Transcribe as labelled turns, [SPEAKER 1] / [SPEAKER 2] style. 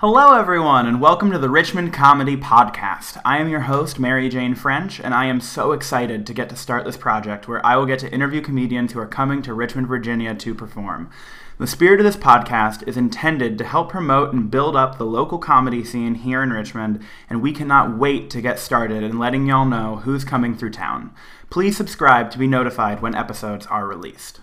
[SPEAKER 1] Hello, everyone, and welcome to the Richmond Comedy Podcast. I am your host, Mary Jane French, and I am so excited to get to start this project where I will get to interview comedians who are coming to Richmond, Virginia to perform. The spirit of this podcast is intended to help promote and build up the local comedy scene here in Richmond, and we cannot wait to get started and letting y'all know who's coming through town. Please subscribe to be notified when episodes are released.